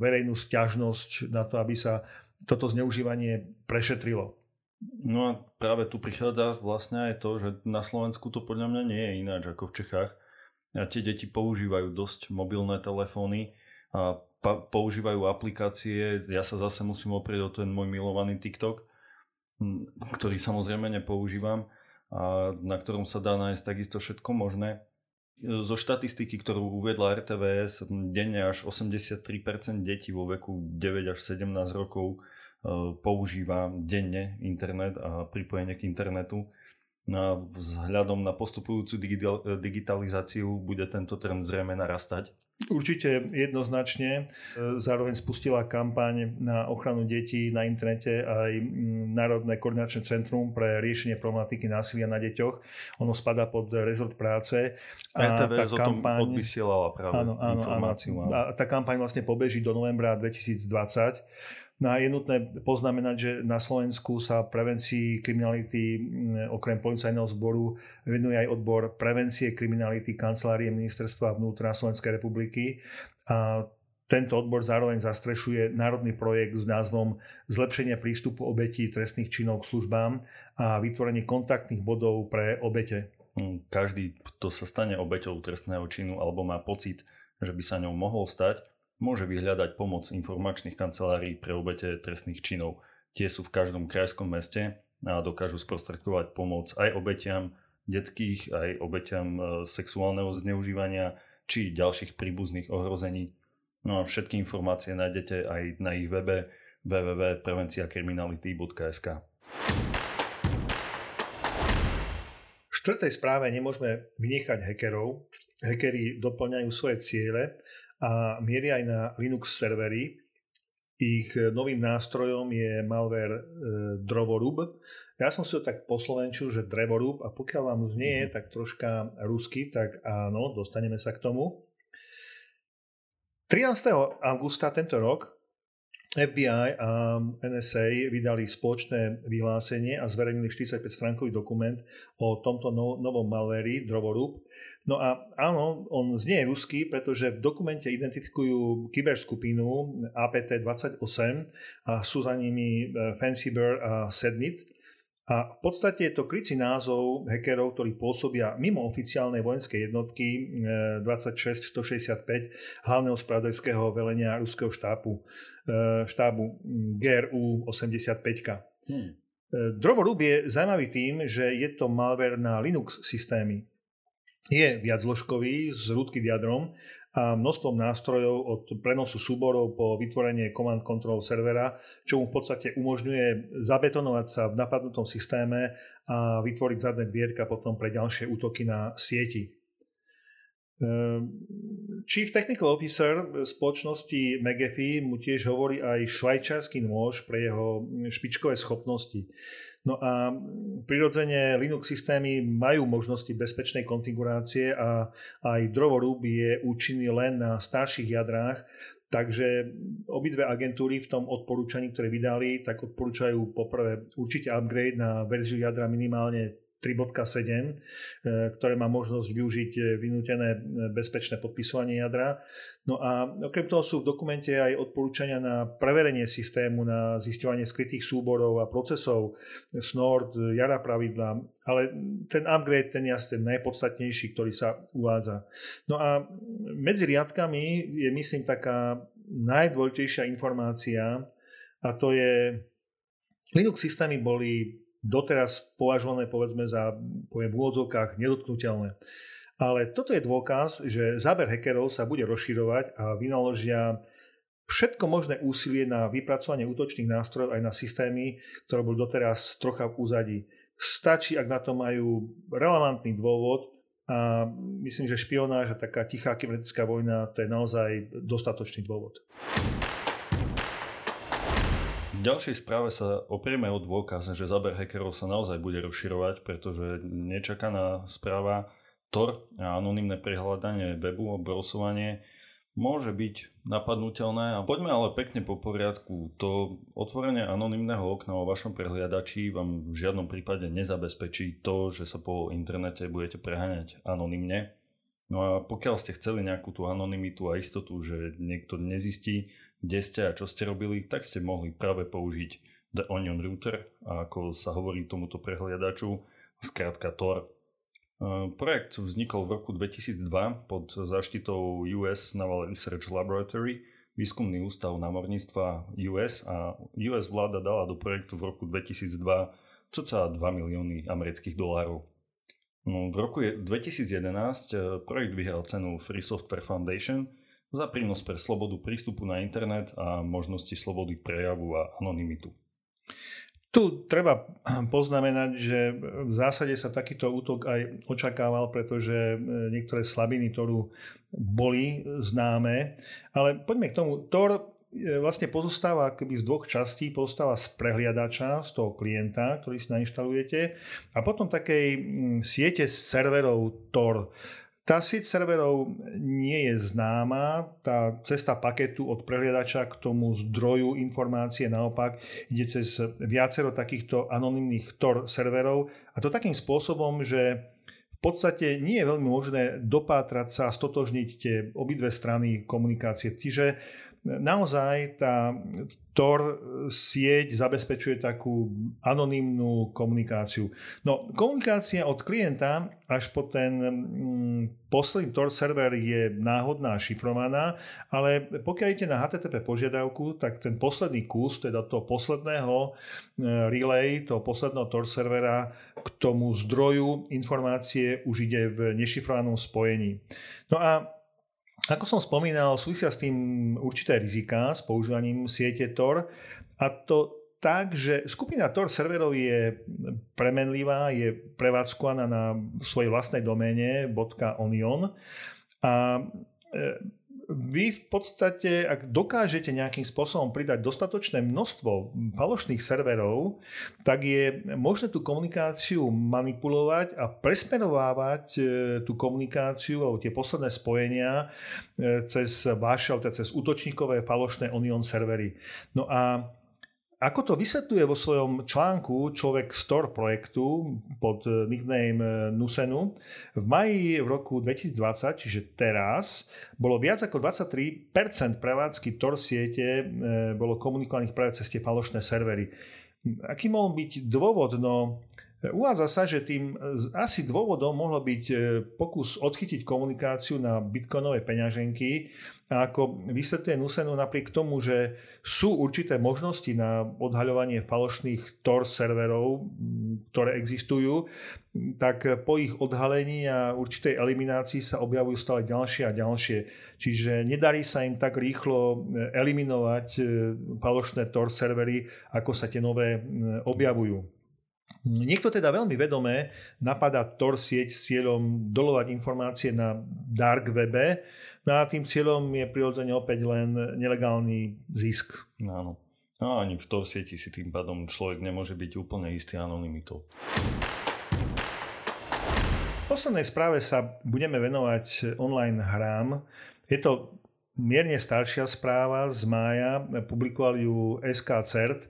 Speaker 1: verejnú stiažnosť na to, aby sa toto zneužívanie prešetrilo.
Speaker 2: No a práve tu prichádza vlastne aj to, že na Slovensku to podľa mňa nie je ináč ako v Čechách. A tie deti používajú dosť mobilné telefóny a pa- používajú aplikácie. Ja sa zase musím oprieť o ten môj milovaný TikTok, ktorý samozrejme nepoužívam a na ktorom sa dá nájsť takisto všetko možné. Zo štatistiky, ktorú uviedla RTVS, denne až 83% detí vo veku 9 až 17 rokov e, používa denne internet a pripojenie k internetu. No a vzhľadom na postupujúcu digitalizáciu bude tento trend zrejme narastať.
Speaker 1: Určite jednoznačne. E, zároveň spustila kampaň na ochranu detí na internete aj Národné koordinačné centrum pre riešenie problematiky násilia na deťoch. Ono spadá pod rezort práce.
Speaker 2: A tá kampaň, odvysielala práve áno, áno, informáciu.
Speaker 1: Áno. A tá kampaň vlastne pobeží do novembra 2020 No a je nutné poznamenať, že na Slovensku sa prevencii kriminality mm, okrem policajného zboru venuje aj odbor prevencie kriminality kancelárie ministerstva vnútra Slovenskej republiky. A tento odbor zároveň zastrešuje národný projekt s názvom Zlepšenie prístupu obetí trestných činov k službám a vytvorenie kontaktných bodov pre obete.
Speaker 2: Hm, každý, kto sa stane obeťou trestného činu alebo má pocit, že by sa ňou mohol stať, môže vyhľadať pomoc informačných kancelárií pre obete trestných činov. Tie sú v každom krajskom meste a dokážu sprostredkovať pomoc aj obetiam detských, aj obetiam e, sexuálneho zneužívania či ďalších príbuzných ohrození. No a všetky informácie nájdete aj na ich webe www.prevenciakriminality.sk
Speaker 1: V štvrtej správe nemôžeme vynechať hackerov. Hackeri doplňajú svoje ciele a mieria aj na Linux servery. Ich novým nástrojom je malware e, Drovorub. Ja som si to tak poslovenčil, že Drevorub a pokiaľ vám znie mm. tak troška rusky, tak áno, dostaneme sa k tomu. 13. augusta tento rok FBI a NSA vydali spoločné vyhlásenie a zverejnili 45-stránkový dokument o tomto no, novom malveri Drovorub, No a áno, on znie ruský, pretože v dokumente identifikujú kyberskupinu APT-28 a sú za nimi e, Fancy Bear a Sednit. A v podstate je to krycí názov hackerov, ktorí pôsobia mimo oficiálnej vojenskej jednotky 26165 e, hlavného spravodajského velenia ruského štábu, e, štábu GRU 85. Hmm. Drovorub je zaujímavý tým, že je to malware na Linux systémy. Je viacložkový s rúdky jadrom a množstvom nástrojov od prenosu súborov po vytvorenie command control servera, čo mu v podstate umožňuje zabetonovať sa v napadnutom systéme a vytvoriť zadné dvierka potom pre ďalšie útoky na sieti. Ehm, Chief Technical Officer spoločnosti McAfee mu tiež hovorí aj švajčiarsky nôž pre jeho špičkové schopnosti. No a prirodzene Linux systémy majú možnosti bezpečnej konfigurácie a aj drovorúb je účinný len na starších jadrách, Takže obidve agentúry v tom odporúčaní, ktoré vydali, tak odporúčajú poprvé určite upgrade na verziu jadra minimálne 3.7, e, ktoré má možnosť využiť e, vynútené e, bezpečné podpisovanie jadra. No a okrem toho sú v dokumente aj odporúčania na preverenie systému, na zisťovanie skrytých súborov a procesov, snort, jara pravidla, ale ten upgrade, ten je ten najpodstatnejší, ktorý sa uvádza. No a medzi riadkami je myslím taká najdôležitejšia informácia a to je Linux systémy boli doteraz považované povedzme za poviem, v úvodzovkách nedotknutelné. Ale toto je dôkaz, že záber hackerov sa bude rozširovať a vynaložia všetko možné úsilie na vypracovanie útočných nástrojov aj na systémy, ktoré boli doteraz trocha v úzadí. Stačí, ak na to majú relevantný dôvod a myslím, že špionáž a taká tichá kybernetická vojna to je naozaj dostatočný dôvod.
Speaker 2: V ďalšej správe sa oprieme o dôkaz, že záber hackerov sa naozaj bude rozširovať, pretože nečakaná správa Tor a anonimné prehľadanie webu a browsovanie môže byť napadnutelné. A poďme ale pekne po poriadku. To otvorenie anonimného okna vo vašom prehliadači vám v žiadnom prípade nezabezpečí to, že sa po internete budete preháňať anonymne. No a pokiaľ ste chceli nejakú tú anonymitu a istotu, že niekto nezistí, kde ste a čo ste robili, tak ste mohli práve použiť The Onion Router, ako sa hovorí tomuto prehliadaču, skrátka Tor. E, projekt vznikol v roku 2002 pod záštitou US Naval Research Laboratory, výskumný ústav námorníctva US a US vláda dala do projektu v roku 2002 cca 2 milióny amerických dolárov. No, v roku 2011 e, projekt vyhral cenu Free Software Foundation – za prínos pre slobodu prístupu na internet a možnosti slobody prejavu a anonymitu.
Speaker 1: Tu treba poznamenať, že v zásade sa takýto útok aj očakával, pretože e, niektoré slabiny Toru boli známe. Ale poďme k tomu. Tor e, vlastne pozostáva keby z dvoch častí. Pozostáva z prehliadača, z toho klienta, ktorý si nainštalujete a potom takej siete serverov Tor. Tá sieť serverov nie je známa, tá cesta paketu od prehliadača k tomu zdroju informácie naopak ide cez viacero takýchto anonimných Tor serverov a to takým spôsobom, že v podstate nie je veľmi možné dopátrať sa a stotožniť tie obidve strany komunikácie. Čiže naozaj tá Tor sieť zabezpečuje takú anonymnú komunikáciu. No, komunikácia od klienta až po ten mm, posledný Tor server je náhodná, šifrovaná, ale pokiaľ idete na HTTP požiadavku, tak ten posledný kus, teda toho posledného e, relay, toho posledného Tor servera k tomu zdroju informácie už ide v nešifrovanom spojení. No a ako som spomínal, súvisia s tým určité rizika s používaním siete Tor a to tak, že skupina Tor serverov je premenlivá, je prevádzkovaná na svojej vlastnej doméne .onion a e, vy v podstate, ak dokážete nejakým spôsobom pridať dostatočné množstvo falošných serverov, tak je možné tú komunikáciu manipulovať a presmerovávať e, tú komunikáciu alebo tie posledné spojenia e, cez vaše, teda cez útočníkové falošné Onion servery. No a ako to vysvetľuje vo svojom článku človek Store projektu pod eh, nickname eh, Nusenu, v maji v roku 2020, čiže teraz, bolo viac ako 23% prevádzky Tor siete eh, bolo komunikovaných práve cez tie falošné servery. Aký mohol byť dôvod? No, Uvádza sa, že tým asi dôvodom mohlo byť pokus odchytiť komunikáciu na bitcoinové peňaženky a ako vysvetľuje Nusenu napriek tomu, že sú určité možnosti na odhaľovanie falošných Tor serverov, ktoré existujú, tak po ich odhalení a určitej eliminácii sa objavujú stále ďalšie a ďalšie. Čiže nedarí sa im tak rýchlo eliminovať falošné Tor servery, ako sa tie nové objavujú. Niekto teda veľmi vedomé napadá Tor sieť s cieľom dolovať informácie na dark webe, no a tým cieľom je prirodzene opäť len nelegálny zisk.
Speaker 2: Áno. No ani v Tor sieti si tým pádom človek nemôže byť úplne istý anonymitou.
Speaker 1: V poslednej správe sa budeme venovať online hrám. Je to mierne staršia správa z mája, publikoval ju SK CERT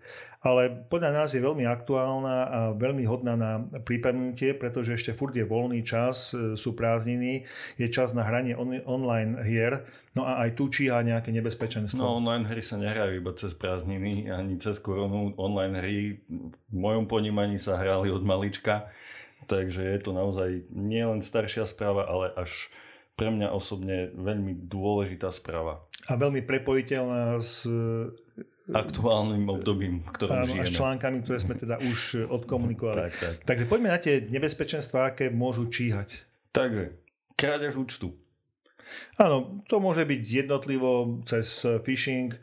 Speaker 1: ale podľa nás je veľmi aktuálna a veľmi hodná na pripomenutie, pretože ešte furt je voľný čas, e, sú prázdniny, je čas na hranie on- online hier, no a aj tu číha nejaké nebezpečenstvo.
Speaker 2: No online hry sa nehrajú iba cez prázdniny, ani cez koronu. Online hry v mojom ponímaní sa hrali od malička, takže je to naozaj nielen staršia správa, ale až pre mňa osobne veľmi dôležitá správa.
Speaker 1: A veľmi prepojiteľná s
Speaker 2: aktuálnym obdobím, v ktorom Áno, žijeme.
Speaker 1: A s článkami, ktoré sme teda už eh, odkomunikovali.
Speaker 2: tak, tak.
Speaker 1: Takže poďme na tie nebezpečenstvá, aké môžu číhať.
Speaker 2: Takže, krádež účtu.
Speaker 1: Áno, to môže byť jednotlivo cez eh, phishing,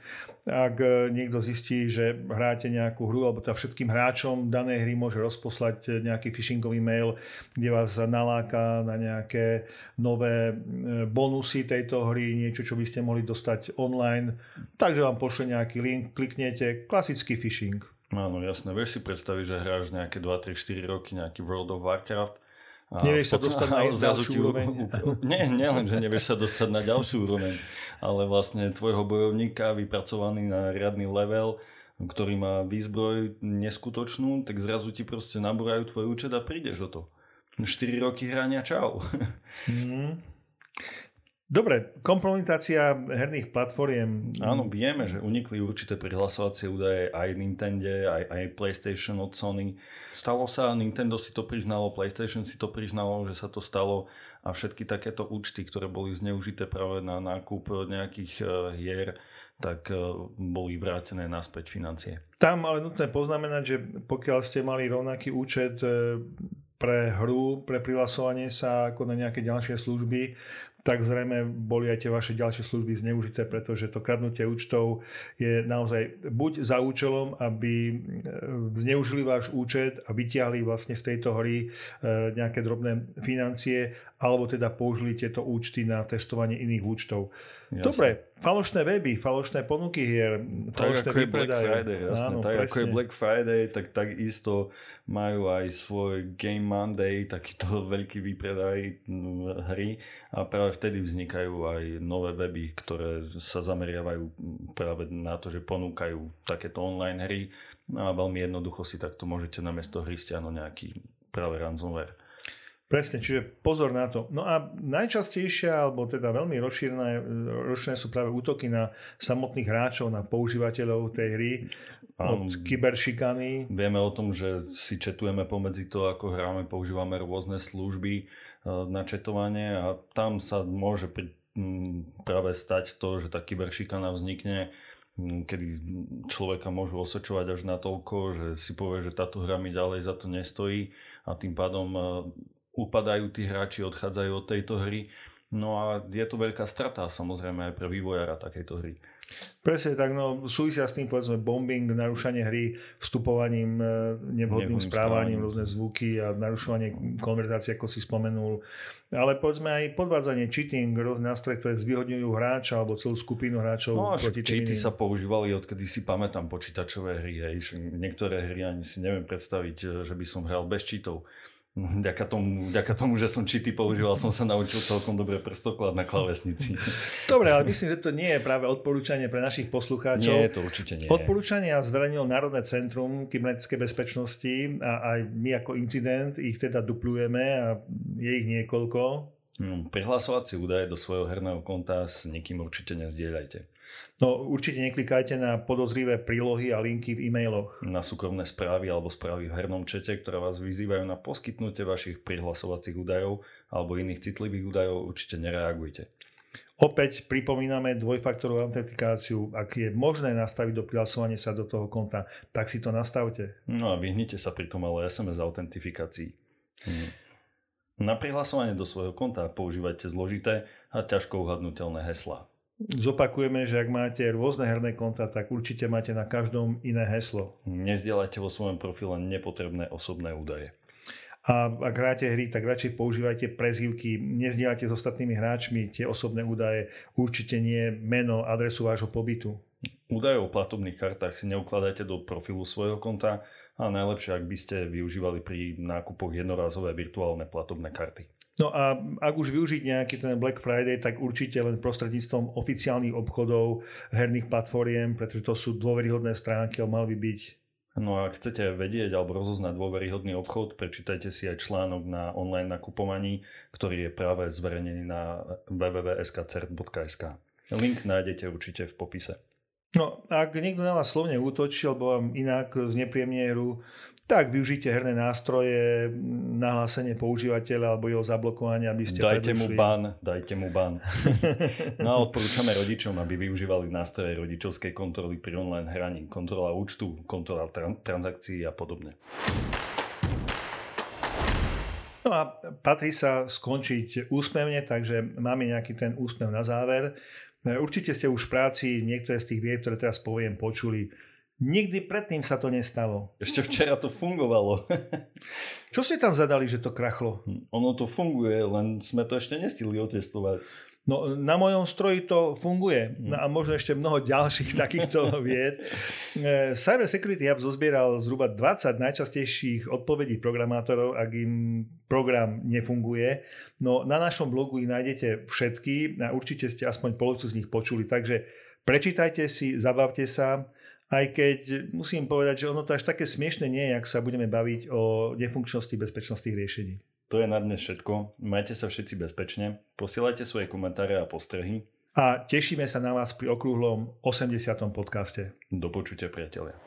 Speaker 1: ak e, niekto zistí, že hráte nejakú hru, alebo teda všetkým hráčom danej hry môže rozposlať e, nejaký phishingový mail, kde vás naláka na nejaké nové e, bonusy tejto hry, niečo, čo by ste mohli dostať online. Takže vám pošle nejaký link, kliknete, klasický phishing.
Speaker 2: Áno, jasné. Vieš si predstaviť, že hráš nejaké 2, 3, 4 roky nejaký World of Warcraft
Speaker 1: nevieš sa dostať na (laughs) ďalšiu úroveň? (laughs)
Speaker 2: Nie, len, že nevieš sa dostať na ďalšiu úroveň, ale vlastne tvojho bojovníka vypracovaný na riadny level, ktorý má výzbroj neskutočnú, tak zrazu ti proste nabúrajú tvoj účet a prídeš o to. 4 roky hrania čau. Mm.
Speaker 1: Dobre, kompromitácia herných platformiem.
Speaker 2: Áno, vieme, že unikli určité prihlasovacie údaje aj Nintendo, aj, aj PlayStation od Sony. Stalo sa, Nintendo si to priznalo, PlayStation si to priznalo, že sa to stalo a všetky takéto účty, ktoré boli zneužité práve na nákup nejakých uh, hier, tak uh, boli vrátené naspäť financie.
Speaker 1: Tam ale nutné poznamenať, že pokiaľ ste mali rovnaký účet uh, pre hru, pre prihlasovanie sa ako na nejaké ďalšie služby, tak zrejme boli aj tie vaše ďalšie služby zneužité, pretože to kradnutie účtov je naozaj buď za účelom, aby e, zneužili váš účet a vytiahli vlastne z tejto hry e, nejaké drobné financie, alebo teda použili tieto účty na testovanie iných účtov. Jasne. Dobre, falošné weby, falošné ponuky hier,
Speaker 2: falošné tak ako je Black Friday, jasne, Áno, tak presne. ako je Black Friday, tak takisto majú aj svoj Game Monday, takýto (laughs) veľký výpredaj hry a práve vtedy vznikajú aj nové weby, ktoré sa zameriavajú práve na to, že ponúkajú takéto online hry a veľmi jednoducho si takto môžete namiesto hry stiahnuť nejaký práve ransomware.
Speaker 1: Presne, čiže pozor na to. No a najčastejšia, alebo teda veľmi rozšírené, rozšírené sú práve útoky na samotných hráčov, na používateľov tej hry, od um, kyberšikany.
Speaker 2: Vieme o tom, že si četujeme pomedzi to, ako hráme, používame rôzne služby e, na četovanie a tam sa môže pri, práve stať to, že tá kyberšikana vznikne kedy človeka môžu osečovať až na toľko, že si povie, že táto hra mi ďalej za to nestojí a tým pádom e, upadajú tí hráči, odchádzajú od tejto hry. No a je to veľká strata samozrejme aj pre vývojára takejto hry.
Speaker 1: Presne tak, no súvisia s tým povedzme bombing, narušanie hry, vstupovaním, e, nevhodným správaním, rôzne zvuky a narušovanie konverzácie, ako si spomenul. Ale povedzme aj podvádzanie, cheating, rôzne nástroje, ktoré zvýhodňujú hráča alebo celú skupinu hráčov
Speaker 2: no, proti cheaty sa používali odkedy si pamätám počítačové hry. Hej. Niektoré hry ani si neviem predstaviť, že by som hral bez cheatov. Vďaka tomu, vďaka tomu, že som čity používal, som sa naučil celkom dobre prstoklad na klavesnici. (laughs)
Speaker 1: Dobre, ale myslím, že to nie je práve odporúčanie pre našich poslucháčov.
Speaker 2: Nie, to určite nie.
Speaker 1: Odporúčania zverejnil Národné centrum kybernetickej bezpečnosti a aj my ako incident ich teda duplujeme a je ich niekoľko.
Speaker 2: Hmm, prihlasovacie údaje do svojho herného konta s nikým určite nezdieľajte.
Speaker 1: No určite neklikajte na podozrivé prílohy a linky v e-mailoch.
Speaker 2: Na súkromné správy alebo správy v hernom čete, ktoré vás vyzývajú na poskytnutie vašich prihlasovacích údajov alebo iných citlivých údajov, určite nereagujte.
Speaker 1: Opäť pripomíname dvojfaktorovú autentikáciu. Ak je možné nastaviť do prihlasovania sa do toho konta, tak si to nastavte.
Speaker 2: No a vyhnite sa pri tom ale SMS autentifikácii. Hmm. Na prihlasovanie do svojho konta používajte zložité a ťažko uhadnutelné heslá.
Speaker 1: Zopakujeme, že ak máte rôzne herné konta, tak určite máte na každom iné heslo.
Speaker 2: Nezdielajte vo svojom profile nepotrebné osobné údaje.
Speaker 1: A ak hráte hry, tak radšej používajte prezývky, nezdielajte s ostatnými hráčmi tie osobné údaje, určite nie meno, adresu vášho pobytu.
Speaker 2: Údaje o platobných kartách si neukladajte do profilu svojho konta a najlepšie, ak by ste využívali pri nákupoch jednorázové virtuálne platobné karty.
Speaker 1: No a ak už využiť nejaký ten Black Friday, tak určite len prostredníctvom oficiálnych obchodov, herných platformiem, pretože to sú dôveryhodné stránky, ale mal by byť
Speaker 2: No a chcete vedieť alebo rozoznať dôveryhodný obchod, prečítajte si aj článok na online nakupovaní, ktorý je práve zverejnený na www.skcert.sk. Link nájdete určite v popise.
Speaker 1: No, ak niekto na vás slovne útočí alebo vám inak znepríjemne hru, tak využite herné nástroje, nahlásenie používateľa alebo jeho zablokovanie, aby ste
Speaker 2: Dajte predušli. mu ban, dajte mu ban. (laughs) no a odporúčame rodičom, aby využívali nástroje rodičovskej kontroly pri online hraní. Kontrola účtu, kontrola tran- transakcií a podobne.
Speaker 1: No a patrí sa skončiť úsmevne, takže máme nejaký ten úsmev na záver. Určite ste už v práci niektoré z tých vied, ktoré teraz poviem, počuli Nikdy predtým sa to nestalo.
Speaker 2: Ešte včera to fungovalo.
Speaker 1: Čo ste tam zadali, že to krachlo?
Speaker 2: Hm, ono to funguje, len sme to ešte nestihli otestovať.
Speaker 1: No, na mojom stroji to funguje. No a možno ešte mnoho ďalších (laughs) takýchto vied. E, Cyber Security Hub zozbieral zhruba 20 najčastejších odpovedí programátorov, ak im program nefunguje. No na našom blogu ich nájdete všetky a určite ste aspoň polovicu z nich počuli. Takže prečítajte si, zabavte sa aj keď musím povedať, že ono to až také smiešne nie je, ak sa budeme baviť o nefunkčnosti bezpečnostných riešení.
Speaker 2: To je na dnes všetko. Majte sa všetci bezpečne, posielajte svoje komentáre a postrehy.
Speaker 1: A tešíme sa na vás pri okrúhlom 80. podcaste.
Speaker 2: Do počutia, priatelia.